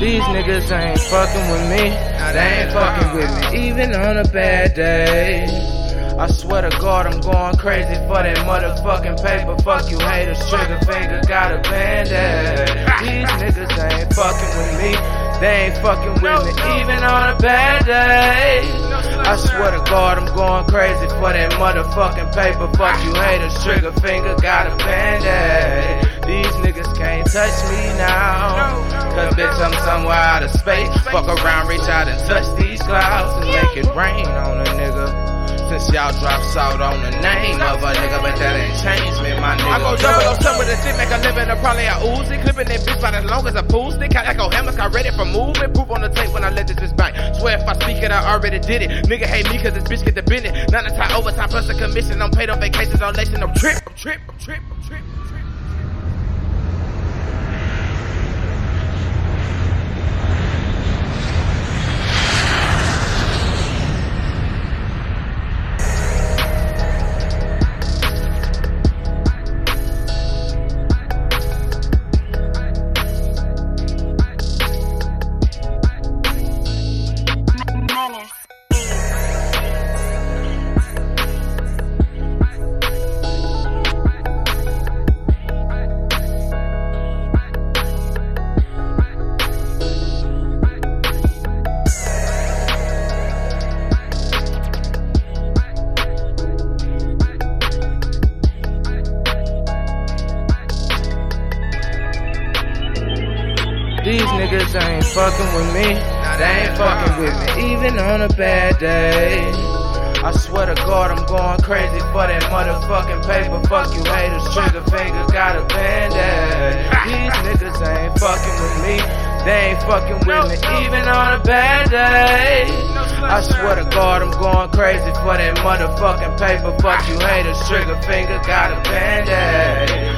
These niggas ain't fucking with me. They ain't fucking with me, even on a bad day. I swear to God, I'm going crazy for that motherfucking paper. Fuck you haters, trigger finger, got a band-aid. These niggas ain't fucking with me. They ain't fucking with me, even on a bad day. I swear to God, I'm going crazy for that motherfucking paper. Fuck you haters, trigger finger, got a band-aid. These niggas can't touch me. Somewhere out of space. Fuck around, reach out and touch these clouds and make it rain on a nigga. Since y'all drop salt on the name of a nigga, but that ain't changed me, my nigga. I go double on some of the shit, make a living, or probably a Uzi. Clipping that bitch about as long as a pool stick. I like hammers, got ready for moving. Proof on the tape when I let this bitch bang. Swear if I speak it, I already did it. Nigga hate me cause this bitch get the business. Nine time overtime plus a commission. I'm paid on vacations, on lation. I'm trip, I'm trip, I'm trip, I'm trip. I'm trip. These niggas ain't fucking with me. They ain't fucking with me, even on a bad day. I swear to God, I'm going crazy for that motherfucking paper. Fuck you haters, trigger finger, got a band-aid. These niggas ain't fucking with me. They ain't fucking with me, even on a bad day. I swear to God, I'm going crazy for that motherfucking paper. Fuck you haters, trigger finger, got a band-aid.